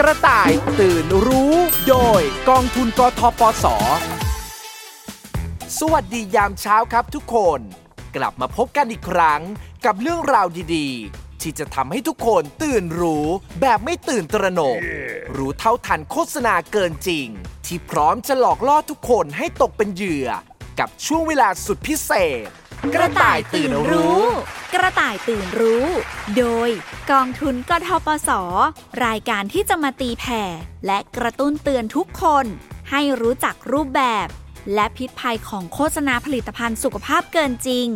กระต่ายตื่นรู้ โดยกองทุนกทปส สวัสดียามเช้าครับทุกคน กลับมาพบกันอีกครั้งกับเรื่องราวดีๆ ที่จะทำให้ทุกคนตื่นรู้แบบไม่ตื่นตระหนก รู้เท่าทันโฆษณาเกินจริง ที่พร้อมจะหลอกล่อทุกคนให้ตกเป็นเหยื่อ กับช่วงเวลาสุดพิเศษ กระต่ายตื่นรู้ กระต่ายตื่นรู้ โดยกองทุนกทปส รายการที่จะมาตีแผ่ และกระตุ้นเตือนทุกคน ให้รู้จักรูปแบบ และพิษภัยของโฆษณาผลิตภัณฑ์สุขภาพเกินจริง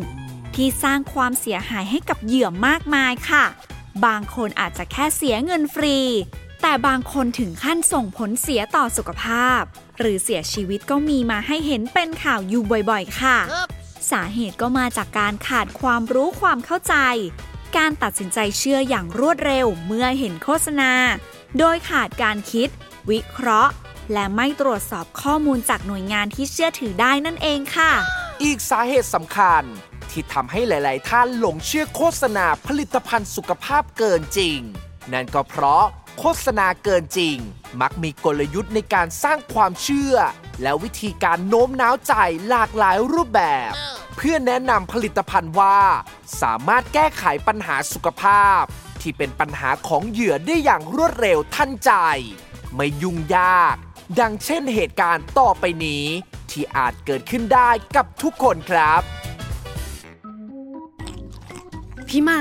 ที่สร้างความเสียหายให้กับเหยื่อมากมายค่ะ บางคนอาจจะแค่เสียเงินฟรี แต่บางคนถึงขั้นส่งผลเสียต่อสุขภาพ หรือเสียชีวิตก็มีมาให้เห็นเป็นข่าวอยู่บ่อย ๆ ค่ะ สาเหตุก็มาจากการขาดความรู้ความเข้าใจ การตัดสินใจเชื่ออย่างรวดเร็วเมื่อเห็นโฆษณา โดยขาดการคิด วิเคราะห์ และไม่ตรวจสอบข้อมูลจากหน่วยงานที่เชื่อถือได้นั่นเองค่ะ อีกสาเหตุสำคัญที่ทำให้หลาย ๆ ท่านหลงเชื่อโฆษณาผลิตภัณฑ์สุขภาพเกินจริง นั่นก็เพราะ โฆษณาเกินจริง มักมีกลยุทธ์ในการสร้างความเชื่อ และวิธีการโน้มน้าวใจหลากหลายรูปแบบ เพื่อแนะนำผลิตภัณฑ์ว่า สามารถแก้ไขปัญหาสุขภาพ ที่เป็นปัญหาของเหยื่อได้อย่างรวดเร็วทันใจ ไม่ยุ่งยาก ดังเช่นเหตุการณ์ต่อไปนี้ ที่อาจเกิดขึ้นได้กับทุกคนครับ พี่ไหม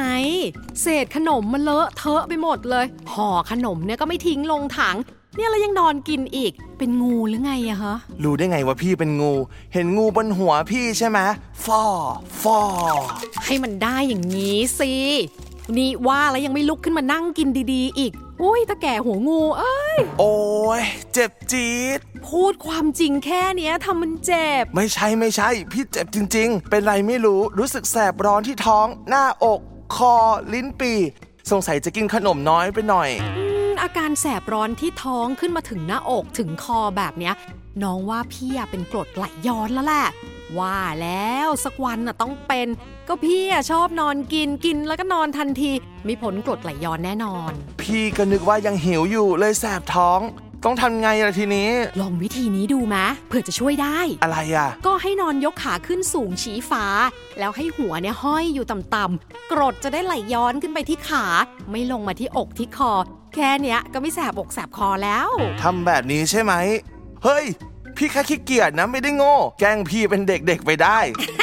เศษขนมมันเลอะเทอะไปหมดเลย ห่อขนมเนี่ยก็ไม่ทิ้งลงถัง เนี่ยเรายังนอนกินอีก เป็นงูหรือไงอะฮะ รู้ได้ไงว่าพี่เป็นงู เห็นงูบนหัวพี่ใช่ไหมฟอฟอให้มันได้อย่างนี้สิ นี่ว่าแล้วยังไม่ลุกขึ้นมานั่งกินดีๆ อีก อุ้ยตาแก่หัวงู เอ้ย โอ้ยเจ็บจี๊ด พูดความจริงแค่เนี้ยทำมันเจ็บ ไม่ใช่ไม่ใช่ พี่เจ็บจริง ๆ เป็นไรไม่รู้รู้สึกแสบร้อนที่ท้อง หน้าอก คอ ลิ้นปีสงสัยจะกินขนมน้อยไปหน่อยอืมอาการแสบร้อนที่ท้องขึ้นมาถึงหน้าอกถึงคอแบบเนี้ย น้องว่าพี่อะเป็นกรดไหลย้อนแล้วแหละว่าแล้วสักวันน่ะต้องเป็น ก็พี่อะชอบนอนกินกินแล้วก็นอนทันที มีผลกรดไหลย้อนแน่นอน พี่ก็นึกว่ายังหิวอยู่เลยแสบท้อง ต้องทำไงล่ะทีนี้ ลองวิธีนี้ดูมะเผื่อจะช่วยได้ อะไรอะ ก็ให้นอนยกขาขึ้นสูงชี้ฟ้า แล้วให้หัวเนี่ยห้อยอยู่ต่ำๆกรดจะได้ไหลย้อนขึ้นไปที่ขา ไม่ลงมาที่อกที่คอ แค่เนี้ยก็ไม่แสบอกแสบคอแล้ว ทำแบบนี้ใช่ไหม เฮ้ย พี่แค่ขี้เกียจนะไม่ได้โง่ แกล้งพี่เป็นเด็กๆไปได้ล้อเล่น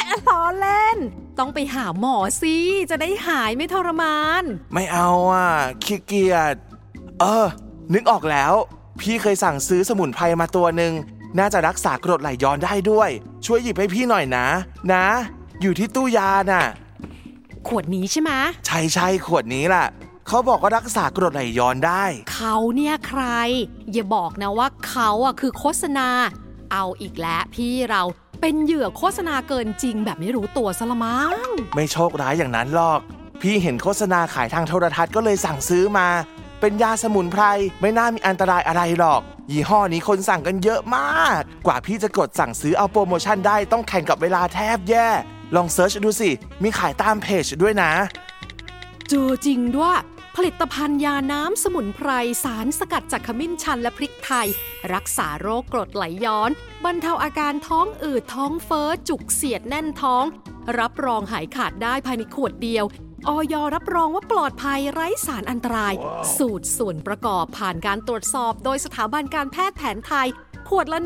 ต้องไปหาหมอสิจะได้หายไม่ทรมาน ไม่เอาอะขี้เกียจเออ นึกออกแล้ว พี่เคยสั่งซื้อสมุนไพรมาตัวหนึ่งน่าจะรักษากรดไหลย้อนได้ด้วย ช่วยหยิบให้พี่หน่อยนะ นะ อยู่ที่ตู้ยาน่ะ ขวดนี้ใช่ไหมใช่ใช่ขวดนี้แหละเขาบอกว่ารักษากรดไหลย้อนได้ เขาเนี่ยใคร อย่าบอกนะว่าเขาอะคือโฆษณา เอาอีกแล้วพี่เรา เป็นเหยื่อโฆษณาเกินจริงแบบไม่รู้ตัวซะละมั้ง ไม่โชคร้ายอย่างนั้นหรอก พี่เห็นโฆษณาขายทางโทรทัศน์ก็เลยสั่งซื้อมา เป็นยาสมุนไพรไม่น่ามีอันตรายอะไรหรอก ยี่ห้อนี้คนสั่งกันเยอะมาก กว่าพี่จะกดสั่งซื้อเอาโปรโมชั่นได้ต้องแข่งกับเวลาแทบแย่ ลอง search ดูสิ มีขายตามเพจด้วยนะ เจอจริงด้วย ผลิตภัณฑ์ยาน้ำสมุนไพร สารสกัดจากขมิ้นชันและพริกไทย รักษาโรคกรดไหลย้อน บรรเทาอาการท้องอืดท้องเฟ้อ จุกเสียดแน่นท้อง รับรองหายขาดได้ภายในขวดเดียวออยรับรองว่าปลอดภัยไร้สารอันตรายสูตรส่วนประกอบผ่านการตรวจสอบ โดยสถาบันการแพทย์แผนไทย ขวดละ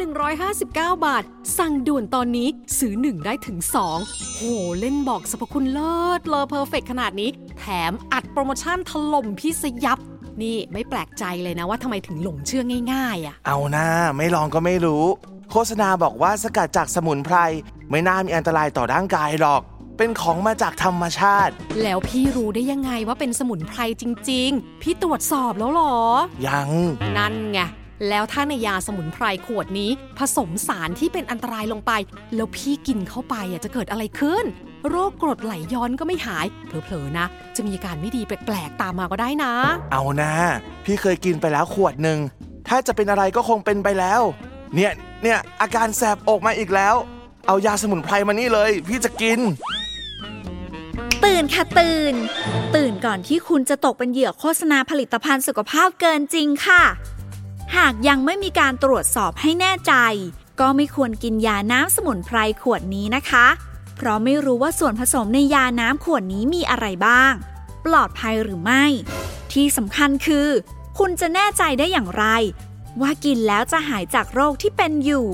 159 บาท สั่งด่วนตอนนี้ซื้อ 1 ได้ถึง 2 โห เล่นบอกสรรพคุณเลิศเลอเพอร์เฟกขนาดนี้ แถมอัดโปรโมชั่นถล่มพี่สยับ นี่ไม่แปลกใจเลยนะว่าทำไมถึงหลงเชื่อง่ายๆอะ เอาหน้าไม่ลองก็ไม่รู้ โฆษณาบอกว่าสกัดจากสมุนไพร ไม่น่ามีอันตรายต่อร่างกายหรอก เป็นของมาจากธรรมชาติ แล้วพี่รู้ได้ยังไงว่าเป็นสมุนไพรจริง ๆ พี่ตรวจสอบแล้วเหรอ ยัง นั่นไง แล้วถ้าในยาสมุนไพรขวดนี้ ผสมสารที่เป็นอันตรายลงไป แล้วพี่กินเข้าไปอะจะเกิดอะไรขึ้น โรคกรดไหลย้อนก็ไม่หาย เผลอๆนะ จะมีอาการไม่ดีแปลกๆตามมาก็ได้นะ เอานะ พี่เคยกินไปแล้วขวดหนึ่งถ้าจะเป็นอะไรก็คงเป็นไปแล้ว เนี่ยเนี่ยอาการแสบอกมาอีกแล้ว เอายาสมุนไพรมานี่เลย พี่จะกิน ตื่นค่ะตื่น ตื่นก่อนที่คุณจะตกเป็นเหยื่อโฆษณาผลิตภัณฑ์สุขภาพเกินจริงค่ะ หากยังไม่มีการตรวจสอบให้แน่ใจ ก็ไม่ควรกินยาน้ำสมุนไพรขวดนี้นะคะ เพราะไม่รู้ว่าส่วนผสมในยาน้ำขวดนี้มีอะไรบ้าง ปลอดภัยหรือไม่ ที่สำคัญคือ คุณจะแน่ใจได้อย่างไร ว่ากินแล้วจะหายจากโรคที่เป็นอยู่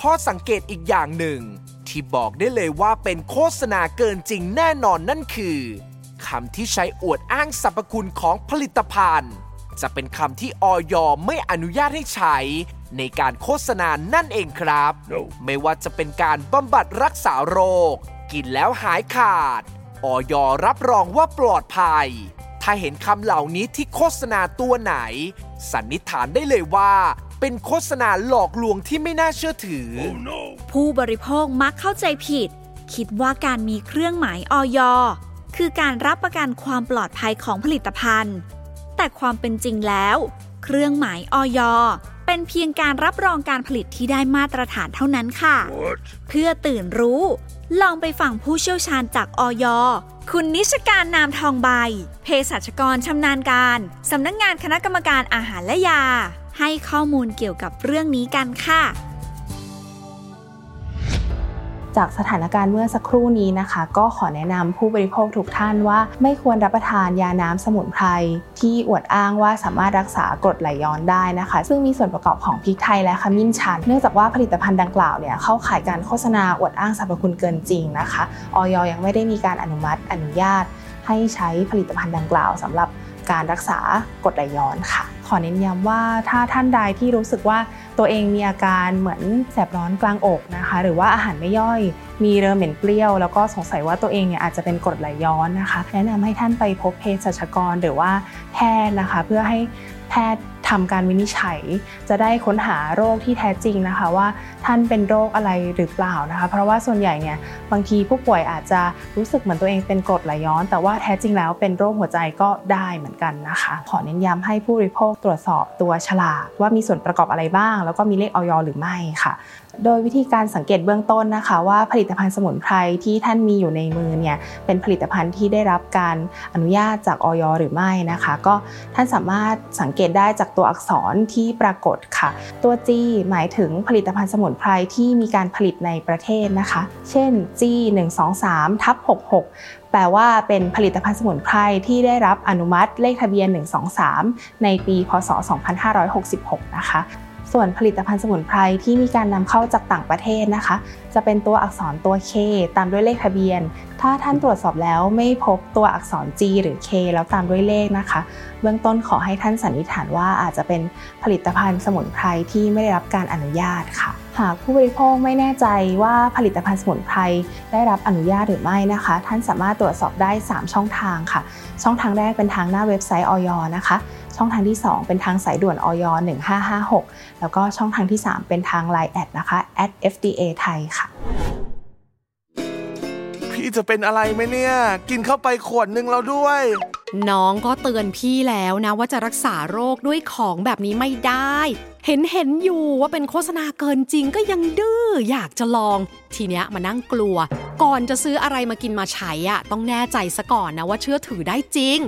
ข้อสังเกตอีกอย่างหนึ่ง ที่บอกได้เลยว่าเป็นโฆษณาเกินจริงแน่นอนนั่นคือคำที่ใช้อวดอ้างสรรพคุณของผลิตภัณฑ์ จะเป็นคำที่ออยไม่อนุญาตให้ใช้ ในการโฆษณานั่นเองครับไม่ว่าจะเป็นการบำบัดรักษาโรค กินแล้วหายขาดออยรับรองว่าปลอดภัย ถ้าเห็นคำเหล่านี้ที่โฆษณาตัวไหน สันนิษฐานได้เลยว่า เป็นโฆษณาหลอกลวงที่ไม่น่าเชื่อถือผู้บริโภคมักเข้าใจผิด คิดว่าการมีเครื่องหมายออยคือการรับประกันความปลอดภัยของผลิตภัณฑ์ แต่ความเป็นจริงแล้ว เครื่องหมายออยเป็นเพียงการรับรองการผลิตที่ได้มาตรฐานเท่านั้นค่ะเพื่อตื่นรู้ ลองไปฟังผู้เชี่ยวชาญจากออยคุณนิชการนามทองใบ เภสัชกรชำนาญการ สำนักงงานคณะกรรมการอาหารและยา ให้ข้อมูลเกี่ยวกับเรื่องนี้กันค่ะ จากสถานการณ์เมื่อสักครู่นี้นะคะ ก็ขอแนะนำผู้บริโภคทุกท่านว่า ไม่ควรรับประทานยาน้ำสมุนไพรที่อวดอ้างว่าสามารถรักษากรดไหลย้อนได้นะคะ ซึ่งมีส่วนประกอบของพริกไทยและขมิ้นชัน เนื่องจากว่าผลิตภัณฑ์ดังกล่าวเนี่ยเข้าข่ายการโฆษณาอวดอ้างสรรพคุณเกินจริงนะคะออยยังไม่ได้มีการอนุมัติอนุญาต ให้ใช้ผลิตภัณฑ์ดังกล่าวสำหรับการรักษากรดไหลย้อนค่ะ อเน้นย้ำว่าถ้าท่านใดที่รู้สึกว่าตัวเองมีอาการเหมือนแสบร้อนกลางอกนะคะ หรือว่าอาหารไม่ย่อย มีเรอเหม็นเปรี้ยว แล้วก็สงสัยว่าตัวเองเนี่ยอาจจะเป็นกรดไหลย้อนนะคะ แนะนำให้ท่านไปพบเภสัชกรหรือว่าแพทย์นะคะ เพื่อให้ แพทย์ทำการวินิจฉัย จะได้ค้นหาโรคที่แท้จริงนะคะว่าท่านเป็นโรคอะไรหรือเปล่านะคะ เพราะว่าส่วนใหญ่เนี่ยบางทีผู้ป่วยอาจจะรู้สึกเหมือนตัวเองเป็นกรดไหลย้อน แต่ว่าแท้จริงแล้วเป็นโรคหัวใจก็ได้เหมือนกันนะคะ ขอเน้นย้ำให้ผู้บริโภคตรวจสอบตัวฉลากว่ามีส่วนประกอบอะไรบ้าง แล้วก็มีเลขออยหรือไม่ค่ะ โดยวิธีการสังเกตเบื้องต้นนะคะว่าผลิตภัณฑ์สมุนไพรที่ท่านมีอยู่ในมือเนี่ยเป็นผลิตภัณฑ์ที่ได้รับการอนุญาตจากออยหรือไม่นะคะ ก็ท่านสามารถสังเกตได้จากตัวอักษรที่ปรากฏค่ะ ตัว G หมายถึงผลิตภัณฑ์สมุนไพรที่มีการผลิตในประเทศนะคะ เช่น G 1 2 3ทับ66แปลว่าเป็นผลิตภัณฑ์สมุนไพรที่ได้รับอนุมัติเลขทะเบียน 123 ในปี พศ 2566 นะคะ ส่วนผลิตภัณฑ์สมุนไพรที่มีการนำเข้าจากต่างประเทศนะคะ จะเป็นตัวอักษรตัว K ตามด้วยเลขทะเบียน ถ้าท่านตรวจสอบแล้วไม่พบตัวอักษร G หรือ K แล้วตามด้วยเลขนะคะ เบื้องต้นขอให้ท่านสันนิษฐานว่าอาจจะเป็นผลิตภัณฑ์สมุนไพรที่ไม่ได้รับการอนุญาตค่ะ หากผู้บริโภคไม่แน่ใจว่าผลิตภัณฑ์สมุนไพรได้รับอนุญาตหรือไม่นะคะ ท่านสามารถตรวจสอบได้ 3 ช่องทางค่ะ ช่องทางแรกเป็นทางหน้าเว็บไซต์ออยนะคะ ช่องทางที่ 2 เป็นทางสายด่วนออย1556 แล้วก็ช่องทางที่ 3 เป็นทาง Line แอดนะคะ @fda ไทยค่ะ พี่จะเป็นอะไรไหมเนี่ย กินเข้าไปขวดหนึ่งแล้วด้วย น้องก็เตือนพี่แล้วนะว่าจะรักษาโรคด้วยของแบบนี้ไม่ได้ เห็นเห็นอยู่ว่าเป็นโฆษณาเกินจริงก็ยังดื้ออยากจะลอง ทีเนี้ยมานั่งกลัว ก่อนจะซื้ออะไรมากินมาใช้อะต้องแน่ใจซะก่อนนะว่าเชื่อถือได้จริง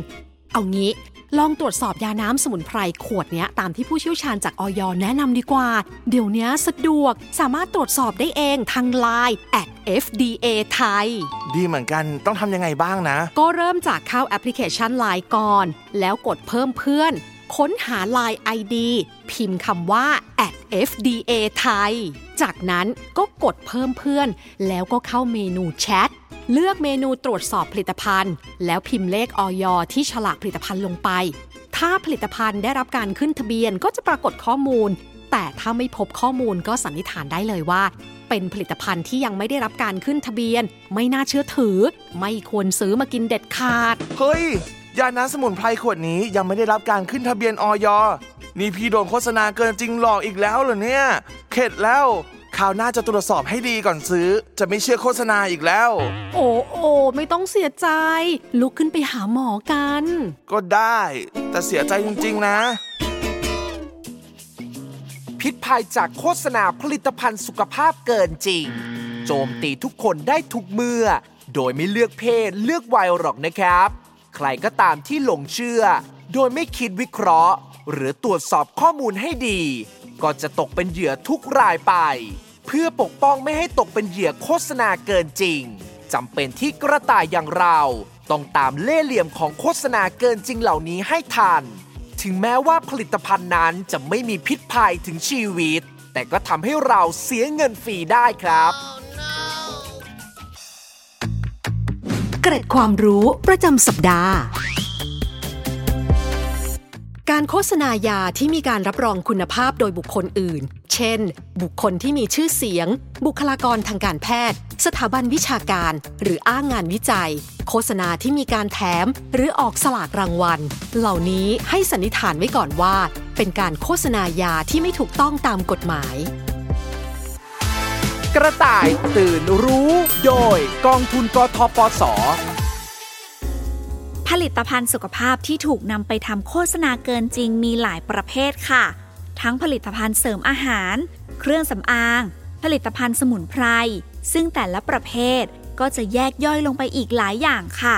เอางี้ ลองตรวจสอบยาน้ำสมุนไพรขวดเนี้ยตามที่ผู้เชี่ยวชาญจากออยแนะนำดีกว่า เดี๋ยวนี้สะดวกสามารถตรวจสอบได้เองทาง Line at fda ไทย ดีเหมือนกันต้องทำยังไงบ้างนะ ก็เริ่มจากเข้าแอปพลิเคชัน Line ก่อน แล้วกดเพิ่มเพื่อน ค้นหา Line ID พิมพ์คำว่า @fda ไทย จากนั้นก็กดเพิ่มเพื่อน แล้วก็เข้าเมนูแชทเลือกเมนูตรวจสอบผลิตภัณฑ์ แล้วพิมพ์เลขออยที่ฉลากผลิตภัณฑ์ลงไป ถ้าผลิตภัณฑ์ได้รับการขึ้นทะเบียนก็จะปรากฏข้อมูล แต่ถ้าไม่พบข้อมูลก็สันนิษฐานได้เลยว่า เป็นผลิตภัณฑ์ที่ยังไม่ได้รับการขึ้นทะเบียน ไม่น่าเชื่อถือ ไม่ควรซื้อมากินเด็ดขาด เฮ้ย ยาน้ำสมุนไพรขวดนี้ยังไม่ได้รับการขึ้นทะเบียนออยนี่พี่โดนโฆษณาเกินจริงหลอกอีกแล้วเหรอเนี่ย เข็ดแล้วคราวหน้าจะตรวจสอบให้ดีก่อนซื้อ จะไม่เชื่อโฆษณาอีกแล้ว โอ้โอ้ไม่ต้องเสียใจ ลุกขึ้นไปหาหมอกัน ก็ได้ แต่เสียใจจริง ๆ นะ พิษภัยจากโฆษณาผลิตภัณฑ์สุขภาพเกินจริง โจมตีทุกคนได้ทุกเมื่อ โดยไม่เลือกเพศเลือกวัยหรอกนะครับ ใครก็ตามที่หลงเชื่อ โดยไม่คิดวิเคราะห์ หรือตรวจสอบข้อมูลให้ดี ก็จะตกเป็นเหยื่อทุกรายไป เพื่อปกป้องไม่ให้ตกเป็นเหยื่อโฆษณาเกินจริงจำเป็นที่กระต่ายอย่างเรา ต้องตามเล่เหลี่ยมของโฆษณาเกินจริงเหล่านี้ให้ทัน ถึงแม้ว่าผลิตภัณฑ์นั้นจะไม่มีพิษภัยถึงชีวิต แต่ก็ทำให้เราเสียเงินฟรีได้ครับ เกร็ดความรู้ประจำสัปดาห์ การโฆษณายาที่มีการรับรองคุณภาพโดยบุคคลอื่น เช่น บุคคลที่มีชื่อเสียง บุคลากรทางการแพทย์ สถาบันวิชาการ หรืออ้างงานวิจัย โฆษณาที่มีการแถม หรือออกสลากรางวัล เหล่านี้ให้สันนิษฐานไว้ก่อนว่า เป็นการโฆษณายาที่ไม่ถูกต้องตามกฎหมาย กระต่ายตื่นรู้โดยกองทุนกทปส ผลิตภัณฑ์สุขภาพที่ถูกนำไปทำโฆษณาเกินจริงมีหลายประเภทค่ะ ทั้งผลิตภัณฑ์เสริมอาหาร เครื่องสำอาง ผลิตภัณฑ์สมุนไพร ซึ่งแต่ละประเภทก็จะแยกย่อยลงไปอีกหลายอย่างค่ะ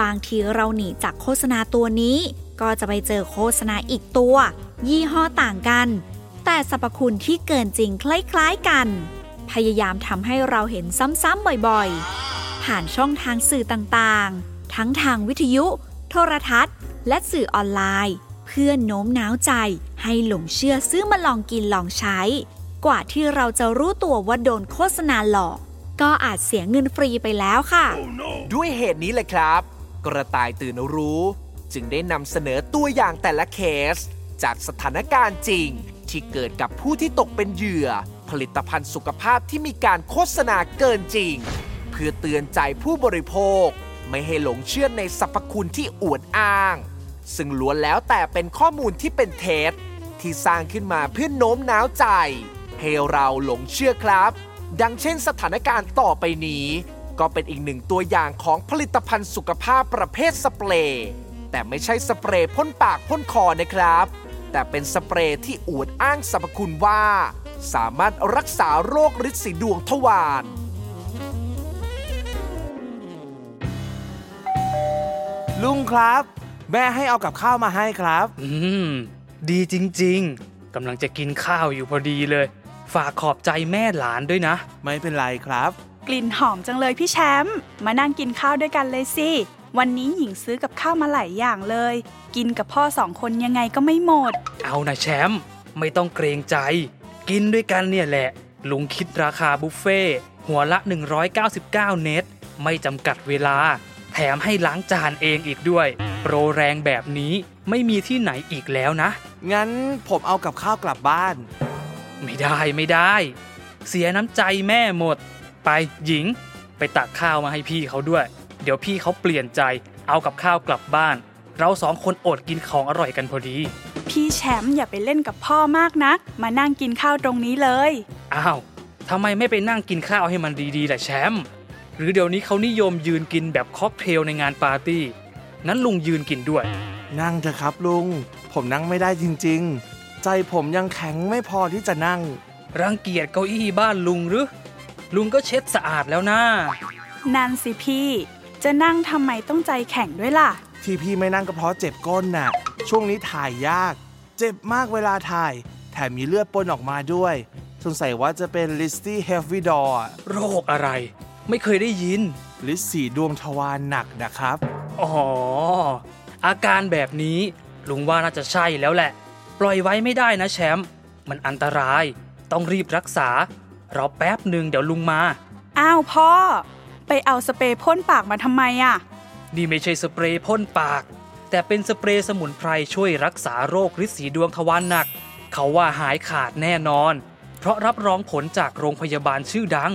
บางทีเราหนีจากโฆษณาตัวนี้ ก็จะไปเจอโฆษณาอีกตัว ยี่ห้อต่างกัน แต่สรรพคุณที่เกินจริงคล้ายๆกัน พยายามทำให้เราเห็นซ้ำๆบ่อยๆ ผ่านช่องทางสื่อต่างๆ ทั้งทางวิทยุ โทรทัศน์ และสื่อออนไลน์ เพื่อโน้มน้าวใจให้หลงเชื่อซื้อมาลองกินลองใช้ กว่าที่เราจะรู้ตัวว่าโดนโฆษณาหลอก ก็อาจเสียเงินฟรีไปแล้วค่ะด้วยเหตุนี้เลยครับ กระต่ายตื่นรู้ จึงได้นำเสนอตัวอย่างแต่ละเคส จากสถานการณ์จริง ที่เกิดกับผู้ที่ตกเป็นเหยื่อ ผลิตภัณฑ์สุขภาพที่มีการโฆษณาเกินจริง เพื่อเตือนใจผู้บริโภค ไม่ให้หลงเชื่อในสรรพคุณที่อวดอ้าง ซึ่งล้วนแล้วแต่เป็นข้อมูลที่เป็นเท็จที่สร้างขึ้นมาเพื่อโน้มน้าวใจ ให้เราหลงเชื่อครับ ดังเช่นสถานการณ์ต่อไปนี้ ก็เป็นอีกหนึ่งตัวอย่างของผลิตภัณฑ์สุขภาพประเภทสเปรย์แต่ไม่ใช่สเปรย์พ่นปากพ่นคอนะครับ แต่เป็นสเปรย์ที่อวดอ้างสรรพคุณว่า สามารถรักษาโรคฤทธิ์สีดวงทวารลุงครับ แม่ให้เอากับข้าวมาให้ครับ อืม ดีจริง ๆกำลังจะกินข้าวอยู่พอดีเลย ฝากขอบใจแม่หลานด้วยนะ ไม่เป็นไรครับ กลิ่นหอมจังเลยพี่แชมป์มานั่งกินข้าวด้วยกันเลยสิ วันนี้หญิงซื้อกับข้าวมาหลายอย่างเลย กินกับพ่อสองคนยังไงก็ไม่หมด เอานะแชมป์ไม่ต้องเกรงใจ กินด้วยกันเนี่ยแหละ ลุงคิดราคาบุฟเฟ่ต์หัวละ 199 เนตไม่จำกัดเวลา แถมให้ล้างจานเองอีกด้วย โปรแรงแบบนี้ไม่มีที่ไหนอีกแล้วนะ งั้นผมเอากับข้าวกลับบ้าน ไม่ได้ไม่ได้ เสียน้ำใจแม่หมด ไปหญิง ไปตักข้าวมาให้พี่เขาด้วย เดี๋ยวพี่เขาเปลี่ยนใจเอากับข้าวกลับบ้าน เราสองคนอดกินของอร่อยกันพอดี พี่แชมป์อย่าไปเล่นกับพ่อมากนัก มานั่งกินข้าวตรงนี้เลย อ้าวทำไมไม่ไปนั่งกินข้าวให้มันดีๆล่ะแชมป์หรือเดี๋ยวนี้เขานิยมยืนกินแบบค็อกเทลในงานปาร์ตี้งั้นลุงยืนกินด้วย นั่งเถอะครับลุง ผมนั่งไม่ได้จริงๆ ใจผมยังแข็งไม่พอที่จะนั่ง รังเกียจเก้าอี้บ้านลุงหรือ ลุงก็เช็ดสะอาดแล้วนะนั่นสิพี่ จะนั่งทำไมต้องใจแข็งด้วยล่ะ ที่พี่ไม่นั่งก็เพราะเจ็บก้นน่ะ ช่วงนี้ถ่ายยาก เจ็บมากเวลาถ่าย แถมมีเลือดปนออกมาด้วย สงสัยว่าจะเป็นริดสี heavy door โรคอะไร ไม่เคยได้ยิน ริดสีดวงทวารหนักนะครับ อ๋อ อาการแบบนี้ ลุงว่าน่าจะใช่แล้วแหละ ปล่อยไว้ไม่ได้นะแชมป์มันอันตราย ต้องรีบรักษา รอแป๊บหนึ่งเดี๋ยวลุงมา อ้าวพ่อ ไปเอาสเปรย์พ่นปากมาทำไมอะ นี่ไม่ใช่สเปรย์พ่นปาก แต่เป็นสเปรย์สมุนไพรช่วยรักษาโรคฤทธิ์สีดวงทวารหนัก เขาว่าหายขาดแน่นอน เพราะรับรองผลจากโรงพยาบาลชื่อดัง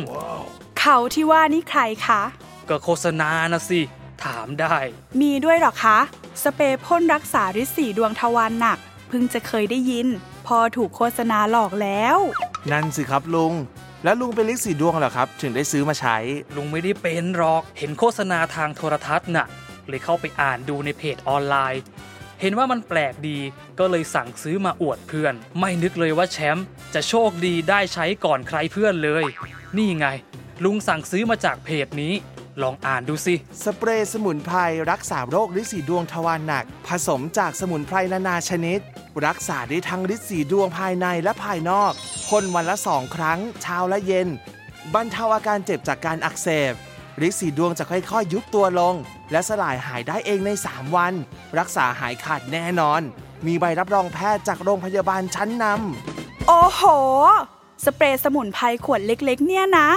เขาที่ว่านี่ใครคะ ก็โฆษณานะสิ ถามได้ มีด้วยเหรอคะ สเปรย์พ่นรักษาฤทธิ์สีดวงทวารหนักเพิ่งจะเคยได้ยิน พอถูกโฆษณาหลอกแล้ว นั่นสิครับลุง แล้วลุงเป็นลิสสีดวงเหรอครับ ถึงได้ซื้อมาใช้ ลุงไม่ได้เป็นหรอก เห็นโฆษณาทางโทรทัศน์น่ะ เลยเข้าไปอ่านดูในเพจออนไลน์ เห็นว่ามันแปลกดี ก็เลยสั่งซื้อมาอวดเพื่อน ไม่นึกเลยว่าแชมป์จะโชคดีได้ใช้ก่อนใครเพื่อนเลย นี่ไง ลุงสั่งซื้อมาจากเพจนี้ ลองอ่านดูสิ สเปรย์สมุนไพรรักษาโรคฤทธิ์สีดวงทวารหนัก ผสมจากสมุนไพรนานาชนิด รักษาได้ทั้งฤทธิ์สีดวงภายในและภายนอกพ่นวันละสองครั้ง เช้าและเย็น บรรเทาอาการเจ็บจากการอักเสบฤทธิ์สีดวงจะค่อยๆ ยุบตัวลง และสลายหายได้เองใน 3 วัน รักษาหายขาดแน่นอน มีใบรับรองแพทย์จากโรงพยาบาลชั้นนำโอ้โห สเปรย์สมุนไพรขวดเล็กๆ เนี่ยนะ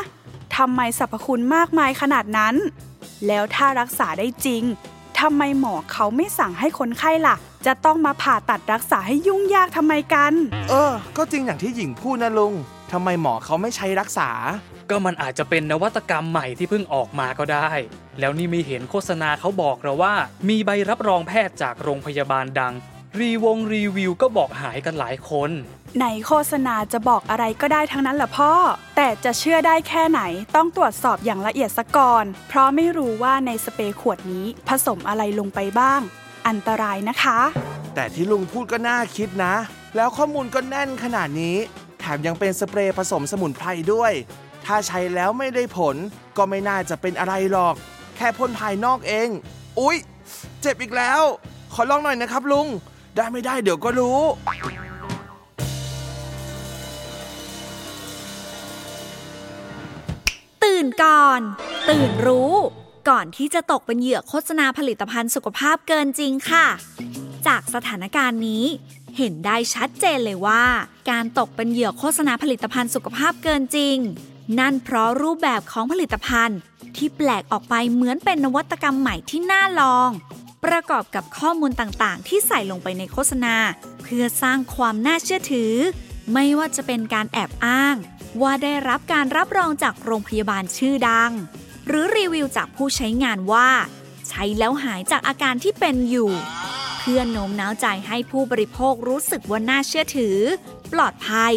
ทำไมสรรพคุณมากมายขนาดนั้น แล้วถ้ารักษาได้จริง ทำไมหมอเขาไม่สั่งให้คนไข้ล่ะ จะต้องมาผ่าตัดรักษาให้ยุ่งยากทำไมกัน เออ ก็จริงอย่างที่หญิงพูดนะลุงทำไมหมอเขาไม่ใช้รักษา ก็มันอาจจะเป็นนวัตกรรมใหม่ที่เพิ่งออกมาก็ได้ แล้วนี่มีเห็นโฆษณาเขาบอกเราว่า มีใบรับรองแพทย์จากโรงพยาบาลดัง รีวงรีวิวก็บอกหายกันหลายคนในโฆษณาจะบอกอะไรก็ได้ทั้งนั้นแหละพ่อ แต่จะเชื่อได้แค่ไหนต้องตรวจสอบอย่างละเอียดซะก่อน เพราะไม่รู้ว่าในสเปรย์ขวดนี้ผสมอะไรลงไปบ้าง อันตรายนะคะ แต่ที่ลุงพูดก็น่าคิดนะ แล้วข้อมูลก็แน่นขนาดนี้ แถมยังเป็นสเปรย์ผสมสมุนไพรด้วย ถ้าใช้แล้วไม่ได้ผล ก็ไม่น่าจะเป็นอะไรหรอก แค่พ่นภายนอกเอง อุ๊ย เจ็บอีกแล้ว ขอลองหน่อยนะครับลุง ได้ไม่ได้เดี๋ยวก็รู้ ตื่นก่อน ตื่นรู้ ก่อนที่จะตกเป็นเหยื่อโฆษณาผลิตภัณฑ์สุขภาพเกินจริงค่ะ จากสถานการณ์นี้ เห็นได้ชัดเจนเลยว่า การตกเป็นเหยื่อโฆษณาผลิตภัณฑ์สุขภาพเกินจริง นั่นเพราะรูปแบบของผลิตภัณฑ์ที่แปลกออกไปเหมือนเป็นนวัตกรรมใหม่ที่น่าลอง ประกอบกับข้อมูลต่างๆ ที่ใส่ลงไปในโฆษณา เพื่อสร้างความน่าเชื่อถือ ไม่ว่าจะเป็นการแอบอ้าง ว่าได้รับการรับรองจากโรงพยาบาลชื่อดัง หรือรีวิวจากผู้ใช้งานว่า ใช้แล้วหายจากอาการที่เป็นอยู่ เพื่อโน้มน้าวใจให้ผู้บริโภครู้สึกว่าน่าเชื่อถือ ปลอดภัย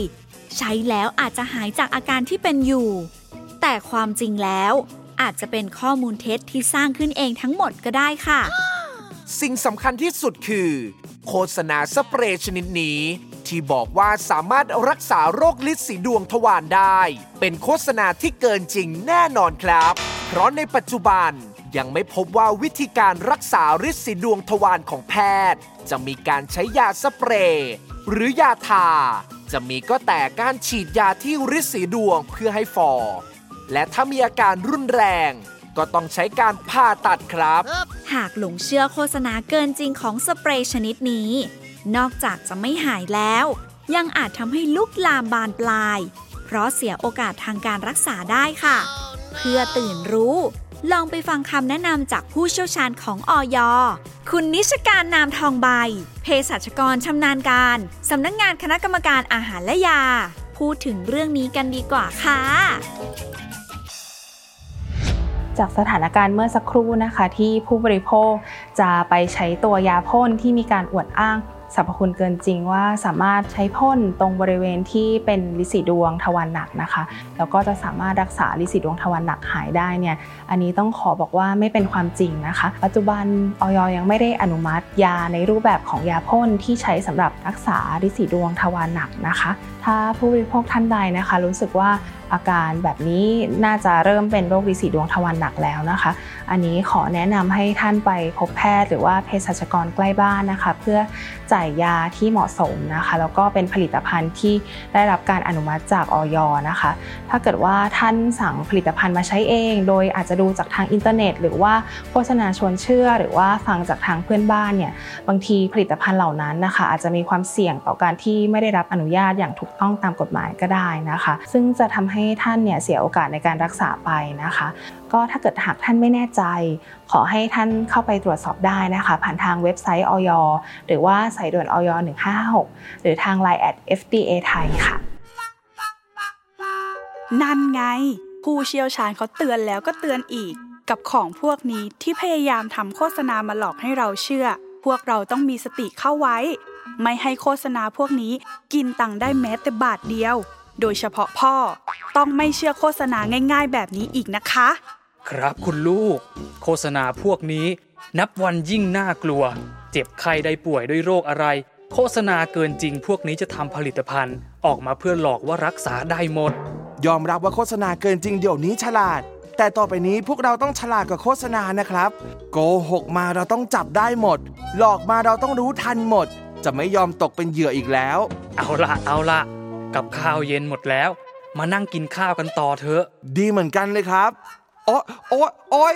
ใช้แล้วอาจจะหายจากอาการที่เป็นอยู่ แต่ความจริงแล้วอาจจะเป็นข้อมูลเท็จที่สร้างขึ้นเองทั้งหมดก็ได้ค่ะ สิ่งสำคัญที่สุดคือ โฆษณาสเปรย์ชนิดนี้ ที่บอกว่าสามารถรักษาโรคลิดสีดวงทวารได้ เป็นโฆษณาที่เกินจริงแน่นอนครับ เพราะในปัจจุบันยังไม่พบว่าวิธีการรักษาฤทธิ์สีดวงทวารของแพทย์ จะมีการใช้ยาสเปรย์หรือยาทา จะมีก็แต่การฉีดยาที่ฤทธิ์สีดวงเพื่อให้ฟอ และถ้ามีอาการรุนแรง ก็ต้องใช้การผ่าตัดครับ หากหลงเชื่อโฆษณาเกินจริงของสเปรย์ชนิดนี้ นอกจากจะไม่หายแล้ว ยังอาจทำให้ลุกลามบานปลาย เพราะเสียโอกาสทางการรักษาได้ค่ะ เพื่อตื่นรู้ ลองไปฟังคำแนะนำจากผู้เชี่ยวชาญของออยคุณนิชการนามทองใบเภสัชกรชำนาญการสำนักงงานคณะกรรมการอาหารและยา พูดถึงเรื่องนี้กันดีกว่าค่ะ จากสถานการณ์เมื่อสักครู่นะคะ ที่ผู้บริโภคจะไปใช้ตัวยาพ่นที่มีการอวดอ้างสรรพคุณเกินจริงว่าสามารถใช้พ่นตรงบริเวณที่เป็นลิสีดวงทวารหนักนะคะ แล้วก็จะสามารถรักษาลิสีดวงทวารหนักหายได้เนี่ยอันนี้ต้องขอบอกว่าไม่เป็นความจริงนะคะ ปัจจุบันออยยังไม่ได้อนุมัติยาในรูปแบบของยาพ่นที่ใช้สำหรับรักษาลิสีดวงทวารหนักนะคะ ถ้าผู้บริโภคท่านใดนะคะ รู้สึกว่าอาการแบบนี้น่าจะเริ่มเป็นโรคลิสีดวงทวารหนักแล้วนะคะ อันนี้ขอแนะนำให้ท่านไปพบแพทย์หรือว่าเภสัชกรใกล้บ้านนะคะ เพื่อจ่ายยาที่เหมาะสมนะคะ แล้วก็เป็นผลิตภัณฑ์ที่ได้รับการอนุมัติจากออยนะคะ ถ้าเกิดว่าท่านสั่งผลิตภัณฑ์มาใช้เอง โดยอาจจะดูจากทางอินเทอร์เน็ต หรือว่าโฆษณาชวนเชื่อ หรือว่าฟังจากทางเพื่อนบ้านเนี่ยบางทีผลิตภัณฑ์เหล่านั้นนะคะ อาจจะมีความเสี่ยงต่อการที่ไม่ได้รับอนุญาตอย่างถูกต้องตามกฎหมายก็ได้นะคะ ซึ่งจะทำให้ท่านเนี่ยเสียโอกาสในการรักษาไปนะคะ ก็ถ้าเกิดหากท่านไม่แน่ใจ ขอให้ท่านเข้าไปตรวจสอบได้นะคะ ผ่านทางเว็บไซต์ออยหรือว่าสายด่วนออย156 หรือทาง Line at FDA ไทยค่ะ นั่นไง ผู้เชี่ยวชาญเขาเตือนแล้วก็เตือนอีก กับของพวกนี้ที่พยายามทำโฆษณามาหลอกให้เราเชื่อ พวกเราต้องมีสติเข้าไว้ ไม่ให้โฆษณาพวกนี้กินตังค์ได้แม้แต่บาทเดียว โดยเฉพาะพ่อต้องไม่เชื่อโฆษณาง่ายๆ แบบนี้อีกนะคะ ครับคุณลูก โฆษณาพวกนี้ นับวันยิ่งน่ากลัว เจ็บไข้ได้ป่วยด้วยโรคอะไร โฆษณาเกินจริงพวกนี้จะทำผลิตภัณฑ์ ออกมาเพื่อหลอกว่ารักษาได้หมด ยอมรับว่าโฆษณาเกินจริงเดี๋ยวนี้ฉลาด แต่แต่ต่อไปนี้พวกเราต้องฉลาดกับโฆษณานะครับ โกหกมาเราต้องจับได้หมด หลอกมาเราต้องรู้ทันหมด จะไม่ยอมตกเป็นเหยื่ออีกแล้ว เอาละเอาละกับข้าวเย็นหมดแล้ว มานั่งกินข้าวกันต่อเถอะ ดีเหมือนกันเลยครับโอ้โอ้โอ้ย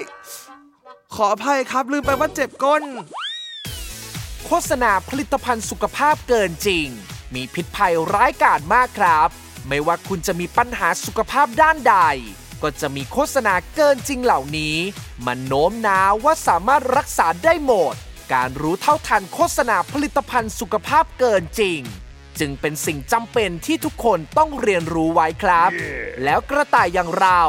ขออภัยครับลืมไปว่าเจ็บก้น โฆษณาผลิตภัณฑ์สุขภาพเกินจริง มีพิษภัยร้ายกาจมากครับ ไม่ว่าคุณจะมีปัญหาสุขภาพด้านใด ก็จะมีโฆษณาเกินจริงเหล่านี้ มันโน้มน้าวว่าสามารถรักษาได้หมด การรู้เท่าทันโฆษณาผลิตภัณฑ์สุขภาพเกินจริง จึงเป็นสิ่งจำเป็นที่ทุกคนต้องเรียนรู้ไว้ครับ แล้วกระต่ายอย่างเรา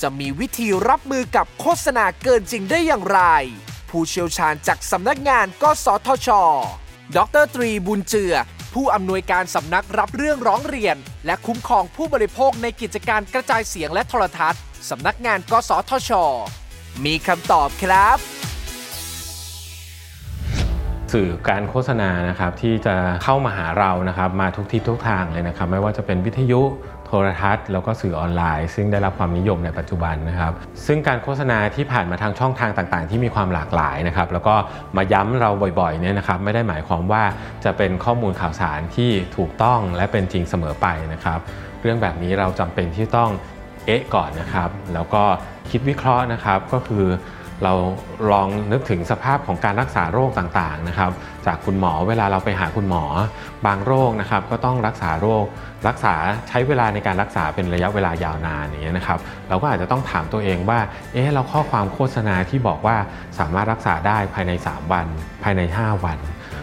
จะมีวิธีรับมือกับโฆษณาเกินจริงได้อย่างไร ผู้เชี่ยวชาญจากสำนักงานกสทช ดรตรีบุญเจือ ผู้อำนวยการสำนักรับเรื่องร้องเรียน และคุ้มครองผู้บริโภคในกิจการกระจายเสียงและโทรทัศน์สำนักงานกสทช มีคำตอบครับ สื่อการโฆษณานะครับที่จะเข้ามาหาเรานะครับมาทุกทิศทุกทางเลยนะครับ ไม่ว่าจะเป็นวิทยุโทรทัศน์ แล้วก็สื่อออนไลน์ ซึ่งได้รับความนิยมในปัจจุบันนะครับ ซึ่งการโฆษณาที่ผ่านมาทางช่องทางต่างๆ ที่มีความหลากหลายนะครับแล้วก็มาย้ำเราบ่อยๆเนี่ยนะครับไม่ได้หมายความว่าจะเป็นข้อมูลข่าวสารที่ถูกต้องและเป็นจริงเสมอไปนะครับ เรื่องแบบนี้เราจำเป็นที่ต้องเอ๊ะก่อนนะครับ แล้วก็คิดวิเคราะห์นะครับก็คือ เราลองนึกถึงสภาพของการรักษาโรคต่างๆนะครับ จากคุณหมอเวลาเราไปหาคุณหมอ บางโรคนะครับ ก็ต้องรักษาโรค รักษาใช้เวลาในการรักษาเป็นระยะเวลายาวนานอย่างเงี้ยนะครับ เราก็อาจจะต้องถามตัวเองว่า เอ๊ะเราข้อความโฆษณาที่บอกว่าสามารถรักษาได้ภายใน 3 วัน ภายใน 5 วัน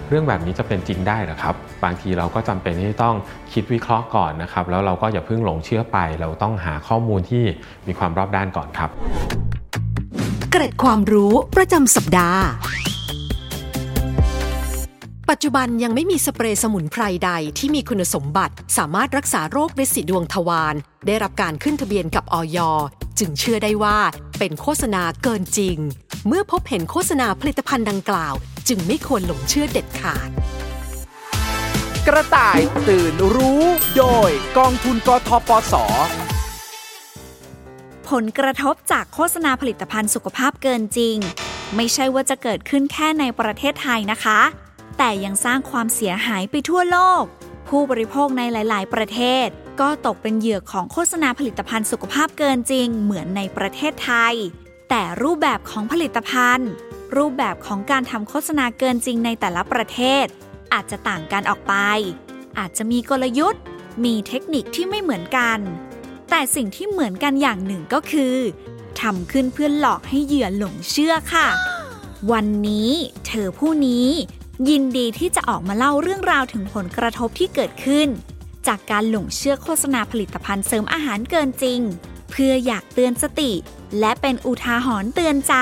เรื่องแบบนี้จะเป็นจริงได้หรอครับ บางทีเราก็จำเป็นที่ต้องคิดวิเคราะห์ก่อนนะครับ แล้วเราก็อย่าเพิ่งหลงเชื่อไป เราต้องหาข้อมูลที่มีความรอบด้านก่อนครับ เกร็ดความรู้ประจำสัปดาห์ ปัจจุบันยังไม่มีสเปรย์สมุนไพรใดที่มีคุณสมบัติ สามารถรักษาโรคฤทธิ์สีดวงทวาร ได้รับการขึ้นทะเบียนกับออยจึงเชื่อได้ว่าเป็นโฆษณาเกินจริง เมื่อพบเห็นโฆษณาผลิตภัณฑ์ดังกล่าว จึงไม่ควรหลงเชื่อเด็ดขาด กระต่ายตื่นรู้ โดยกองทุนกทปส ผลกระทบจากโฆษณาผลิตภัณฑ์สุขภาพเกินจริง ไม่ใช่ว่าจะเกิดขึ้นแค่ในประเทศไทยนะคะ แต่ยังสร้างความเสียหายไปทั่วโลก ผู้บริโภคในหลาย ๆ ประเทศ ก็ตกเป็นเหยื่อของโฆษณาผลิตภัณฑ์สุขภาพเกินจริง เหมือนในประเทศไทย แต่รูปแบบของผลิตภัณฑ์ รูปแบบของการทำโฆษณาเกินจริงในแต่ละประเทศ อาจจะต่างกันออกไป อาจจะมีกลยุทธ์ มีเทคนิคที่ไม่เหมือนกัน แต่สิ่งที่เหมือนกันอย่างหนึ่งก็คือทำขึ้นเพื่อหลอกให้เหยื่อหลงเชื่อค่ะ วันนี้เธอผู้นี้ยินดีที่จะออกมาเล่าเรื่องราวถึงผลกระทบที่เกิดขึ้น จากการหลงเชื่อโฆษณาผลิตภัณฑ์เสริมอาหารเกินจริง เพื่ออยากเตือนสติ และเป็นอุทาหรณ์เตือนใจ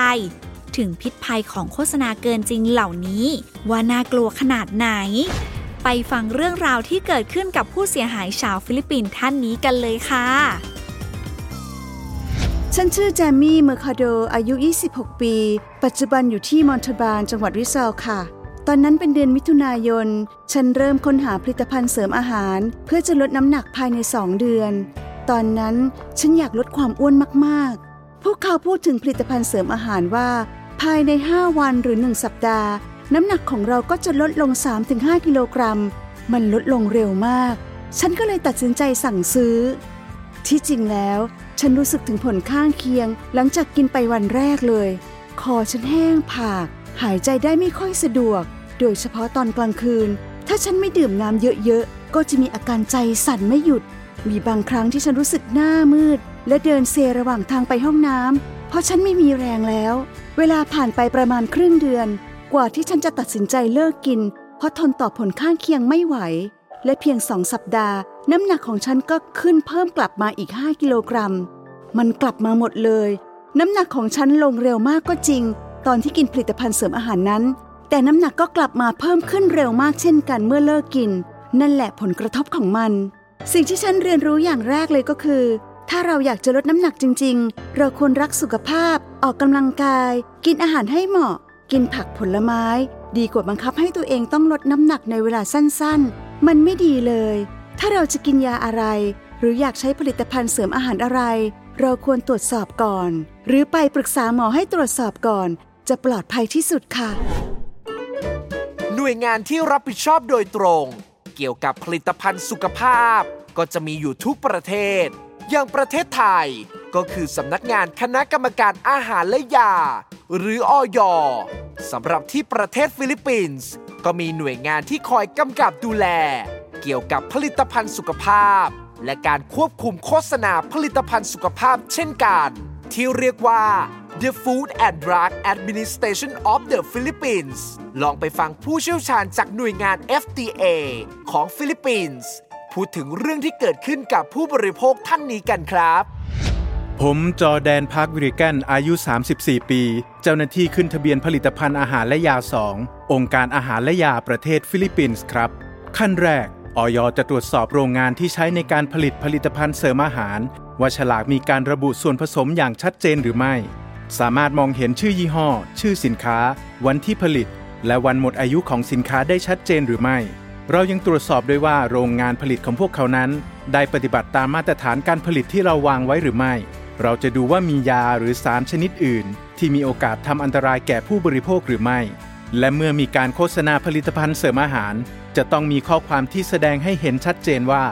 ถึงพิษภัยของโฆษณาเกินจริงเหล่านี้ ว่าน่ากลัวขนาดไหน ไปฟังเรื่องราวที่เกิดขึ้นกับผู้เสียหายชาวฟิลิปปินส์ท่านนี้กันเลยค่ะ ฉันชื่อแจมมี่เมอร์คาโด อายุ 26 ปี ปัจจุบันอยู่ที่มอนทบานจังหวัดริซาลค่ะ ตอนนั้นเป็นเดือนมิถุนายน ฉันเริ่มค้นหาผลิตภัณฑ์เสริมอาหาร เพื่อจะลดน้ำหนักภายใน 2 เดือน ตอนนั้นฉันอยากลดความอ้วนมากๆ พวกเขาพูดถึงผลิตภัณฑ์เสริมอาหารว่า ภายใน 5 วันหรือ 1 สัปดาห์ น้ำหนักของเราก็จะลดลง 3-5 กิโลกรัม มันลดลงเร็วมาก ฉันก็เลยตัดสินใจสั่งซื้อ ที่จริงแล้ว ฉันรู้สึกถึงผลข้างเคียง หลังจากกินไปวันแรกเลย คอฉันแห้งผาก หายใจได้ไม่ค่อยสะดวก โดยเฉพาะตอนกลางคืน ถ้าฉันไม่ดื่มน้ำเยอะๆ ก็จะมีอาการใจสั่นไม่หยุด มีบางครั้งที่ฉันรู้สึกหน้ามืด และเดินเซระหว่างทางไปห้องน้ำเพราะฉันไม่มีแรงแล้ว เวลาผ่านไปประมาณครึ่งเดือน กว่าที่ฉันจะตัดสินใจเลิกกิน เพราะทนต่อผลข้างเคียงไม่ไหว และเพียงสองสัปดาห์ น้ำหนักของฉันก็ขึ้นเพิ่มกลับมาอีก 5 กิโลกรัม มันกลับมาหมดเลย น้ำหนักของฉันลงเร็วมากก็จริง ตอนที่กินผลิตภัณฑ์เสริมอาหารนั้น แต่น้ำหนักก็กลับมาเพิ่มขึ้นเร็วมากเช่นกันเมื่อเลิกกิน นั่นแหละผลกระทบของมัน สิ่งที่ฉันเรียนรู้อย่างแรกเลยก็คือ ถ้าเราอยากจะลดน้ำหนักจริง ๆ เราควรรักสุขภาพ ออกกำลังกาย กินอาหารให้เหมาะ กินผักผลไม้ ดีกว่าบังคับให้ตัวเองต้องลดน้ำหนักในเวลาสั้นๆ มันไม่ดีเลย ถ้าเราจะกินยาอะไร หรืออยากใช้ผลิตภัณฑ์เสริมอาหารอะไร เราควรตรวจสอบก่อน หรือไปปรึกษาหมอให้ตรวจสอบก่อน จะปลอดภัยที่สุดค่ะ หน่วยงานที่รับผิดชอบโดยตรง เกี่ยวกับผลิตภัณฑ์สุขภาพ ก็จะมีอยู่ทุกประเทศ อย่างประเทศไทยก็คือสำนักงานคณะกรรมการอาหารและยา หรืออยสำหรับที่ประเทศฟิลิปปินส์ก็มีหน่วยงานที่คอยกำกับดูแล เกี่ยวกับผลิตภัณฑ์สุขภาพ และการควบคุมโฆษณาผลิตภัณฑ์สุขภาพเช่นกัน ที่เรียกว่า The Food and Drug Administration of the Philippines ลองไปฟังผู้เชี่ยวชาญจากหน่วยงาน FDA ของฟิลิปปินส์พูดถึงเรื่องที่เกิดขึ้นกับผู้บริโภคท่านนี้กันครับ ผมจอแดนพักวิริกันอายุ 34 ปี เจ้าหน้าที่ขึ้นทะเบียนผลิตภัณฑ์อาหารและยา 2 องค์การอาหารและยาประเทศฟิลิปปินส์ครับ ขั้นแรกอย. จะตรวจสอบโรงงานที่ใช้ในการผลิตผลิตภัณฑ์เสริมอาหาร ว่าฉลากมีการระบุส่วนผสมอย่างชัดเจนหรือไม่ สามารถมองเห็นชื่อยี่ห้อ ชื่อสินค้า วันที่ผลิต และวันหมดอายุของสินค้าได้ชัดเจนหรือไม่ เรายังตรวจสอบด้วยว่าโรงงานผลิตของพวกเขานั้น ได้ปฏิบัติตามมาตรฐานการผลิตที่เราวางไว้หรือไม่ เราจะดูว่ามียาหรือสารชนิดอื่น ที่มีโอกาสทำอันตรายแก่ผู้บริโภคหรือไม่ และเมื่อมีการโฆษณาผลิตภัณฑ์เสริมอาหาร จะต้องมีข้อความที่แสดงให้เห็นชัดเจนว่า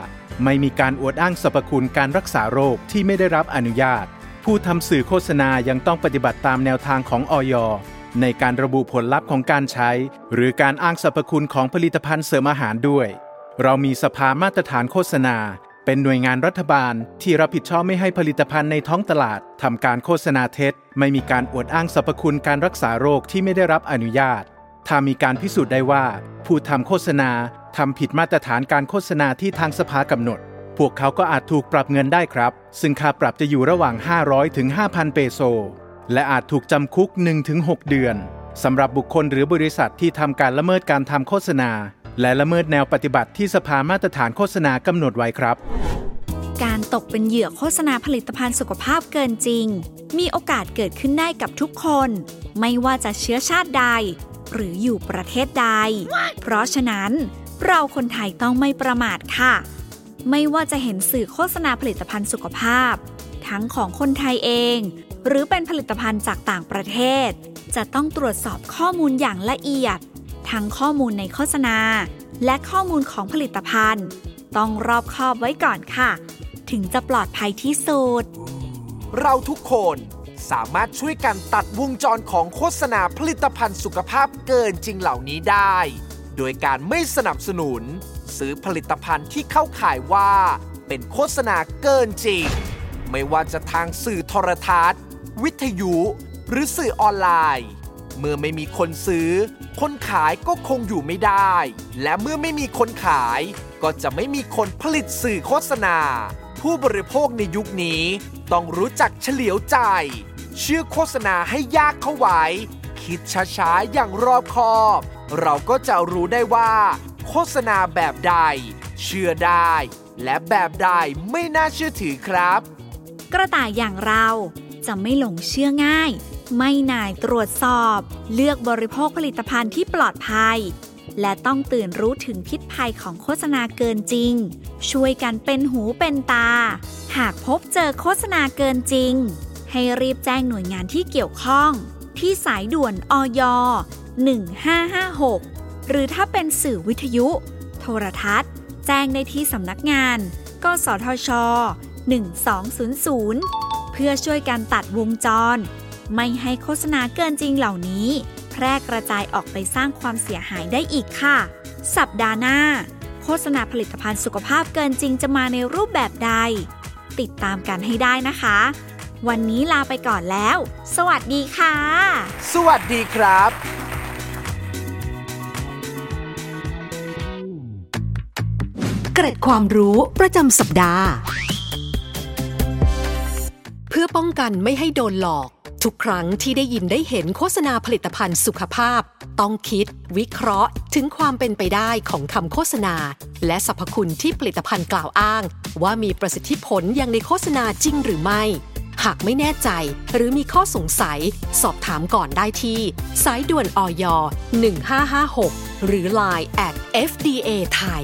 ไม่มีการอวดอ้างสรรพคุณการรักษาโรคที่ไม่ได้รับอนุญาต ผู้ทำสื่อโฆษณายังต้องปฏิบัติตามแนวทางของออยในการระบุผลลัพธ์ของการใช้ หรือการอ้างสรรพคุณของผลิตภัณฑ์เสริมอาหารด้วย เรามีสภามาตรฐานโฆษณา เป็นหน่วยงานรัฐบาลที่รับผิดชอบไม่ให้ผลิตภัณฑ์ในท้องตลาดทำการโฆษณาเท็จ ไม่มีการอวดอ้างสรรพคุณการรักษาโรคที่ไม่ได้รับอนุญาต ถ้ามีการพิสูจน์ได้ว่า ผู้ทำโฆษณาทำผิดมาตรฐานการโฆษณาที่ทางสภากำหนด พวกเขาก็อาจถูกปรับเงินได้ครับ ซึ่งค่าปรับจะอยู่ระหว่าง 500 ถึง 5,000 เปโซ และอาจถูกจำคุก 1-6 เดือนสำหรับบุคคลหรือบริษัทที่ทำการละเมิดการทำโฆษณา และละเมิดแนวปฏิบัติที่สภามาตรฐานโฆษณากำหนดไว้ครับ การตกเป็นเหยื่อโฆษณาผลิตภัณฑ์สุขภาพเกินจริง มีโอกาสเกิดขึ้นได้กับทุกคน ไม่ว่าจะเชื้อชาติใด หรืออยู่ประเทศใด เพราะฉะนั้นเราคนไทยต้องไม่ประมาทค่ะ ไม่ว่าจะเห็นสื่อโฆษณาผลิตภัณฑ์สุขภาพ ทั้งของคนไทยเอง หรือเป็นผลิตภัณฑ์จากต่างประเทศ จะต้องตรวจสอบข้อมูลอย่างละเอียด ทั้งข้อมูลในโฆษณา และข้อมูลของผลิตภัณฑ์ ต้องรอบคอบไว้ก่อนค่ะ ถึงจะปลอดภัยที่สุด เราทุกคนสามารถช่วยกันตัดวงจรของโฆษณาผลิตภัณฑ์สุขภาพเกินจริงเหล่านี้ได้ โดยการไม่สนับสนุน ซื้อผลิตภัณฑ์ที่เข้าข่ายว่า เป็นโฆษณาเกินจริง ไม่ว่าจะทางสื่อโทรทัศน์ วิทยุ หรือสื่อออนไลน์ เมื่อไม่มีคนซื้อ คนขายก็คงอยู่ไม่ได้ และเมื่อไม่มีคนขาย ก็จะไม่มีคนผลิตสื่อโฆษณา ผู้บริโภคในยุคนี้ ต้องรู้จักเฉลียวใจ เชื่อโฆษณาให้ยากเข้าไว้ คิดช้าๆ อย่างรอบคอบ เราก็จะรู้ได้ว่า โฆษณาแบบใด เชื่อได้ และแบบใดไม่น่าเชื่อถือครับ กระต่ายอย่างเราจะไม่หลงเชื่อง่าย ไม่นายตรวจสอบ เลือกบริโภคผลิตภัณฑ์ที่ปลอดภัย และต้องตื่นรู้ถึงพิษภัยของโฆษณาเกินจริง ช่วยกันเป็นหูเป็นตา หากพบเจอโฆษณาเกินจริง ให้รีบแจ้งหน่วยงานที่เกี่ยวข้อง ที่สายด่วนอย1556 หรือถ้าเป็นสื่อวิทยุ โทรทัศน์ แจ้งได้ที่สำนักงาน กสทช 1200 เพื่อช่วยกันตัดวงจร ไม่ให้โฆษณาเกินจริงเหล่านี้ แพร่กระจายออกไปสร้างความเสียหายได้อีกค่ะ สัปดาห์หน้า โฆษณาผลิตภัณฑ์สุขภาพเกินจริงจะมาในรูปแบบใด ติดตามกันให้ได้นะคะ วันนี้ลาไปก่อนแล้ว สวัสดีค่ะ สวัสดีครับ เกร็ดความรู้ประจำสัปดาห์ เพื่อป้องกันไม่ให้โดนหลอก ทุกครั้งที่ได้ยินได้เห็นโฆษณาผลิตภัณฑ์สุขภาพ ต้องคิด วิเคราะห์ ถึงความเป็นไปได้ของคำโฆษณา และสรรพคุณที่ผลิตภัณฑ์กล่าวอ้าง ว่ามีประสิทธิผลอย่างในโฆษณาจริงหรือไม่ หากไม่แน่ใจหรือมีข้อสงสัย สอบถามก่อนได้ที่ สายด่วนอย1556 หรือ Line at FDA ไทย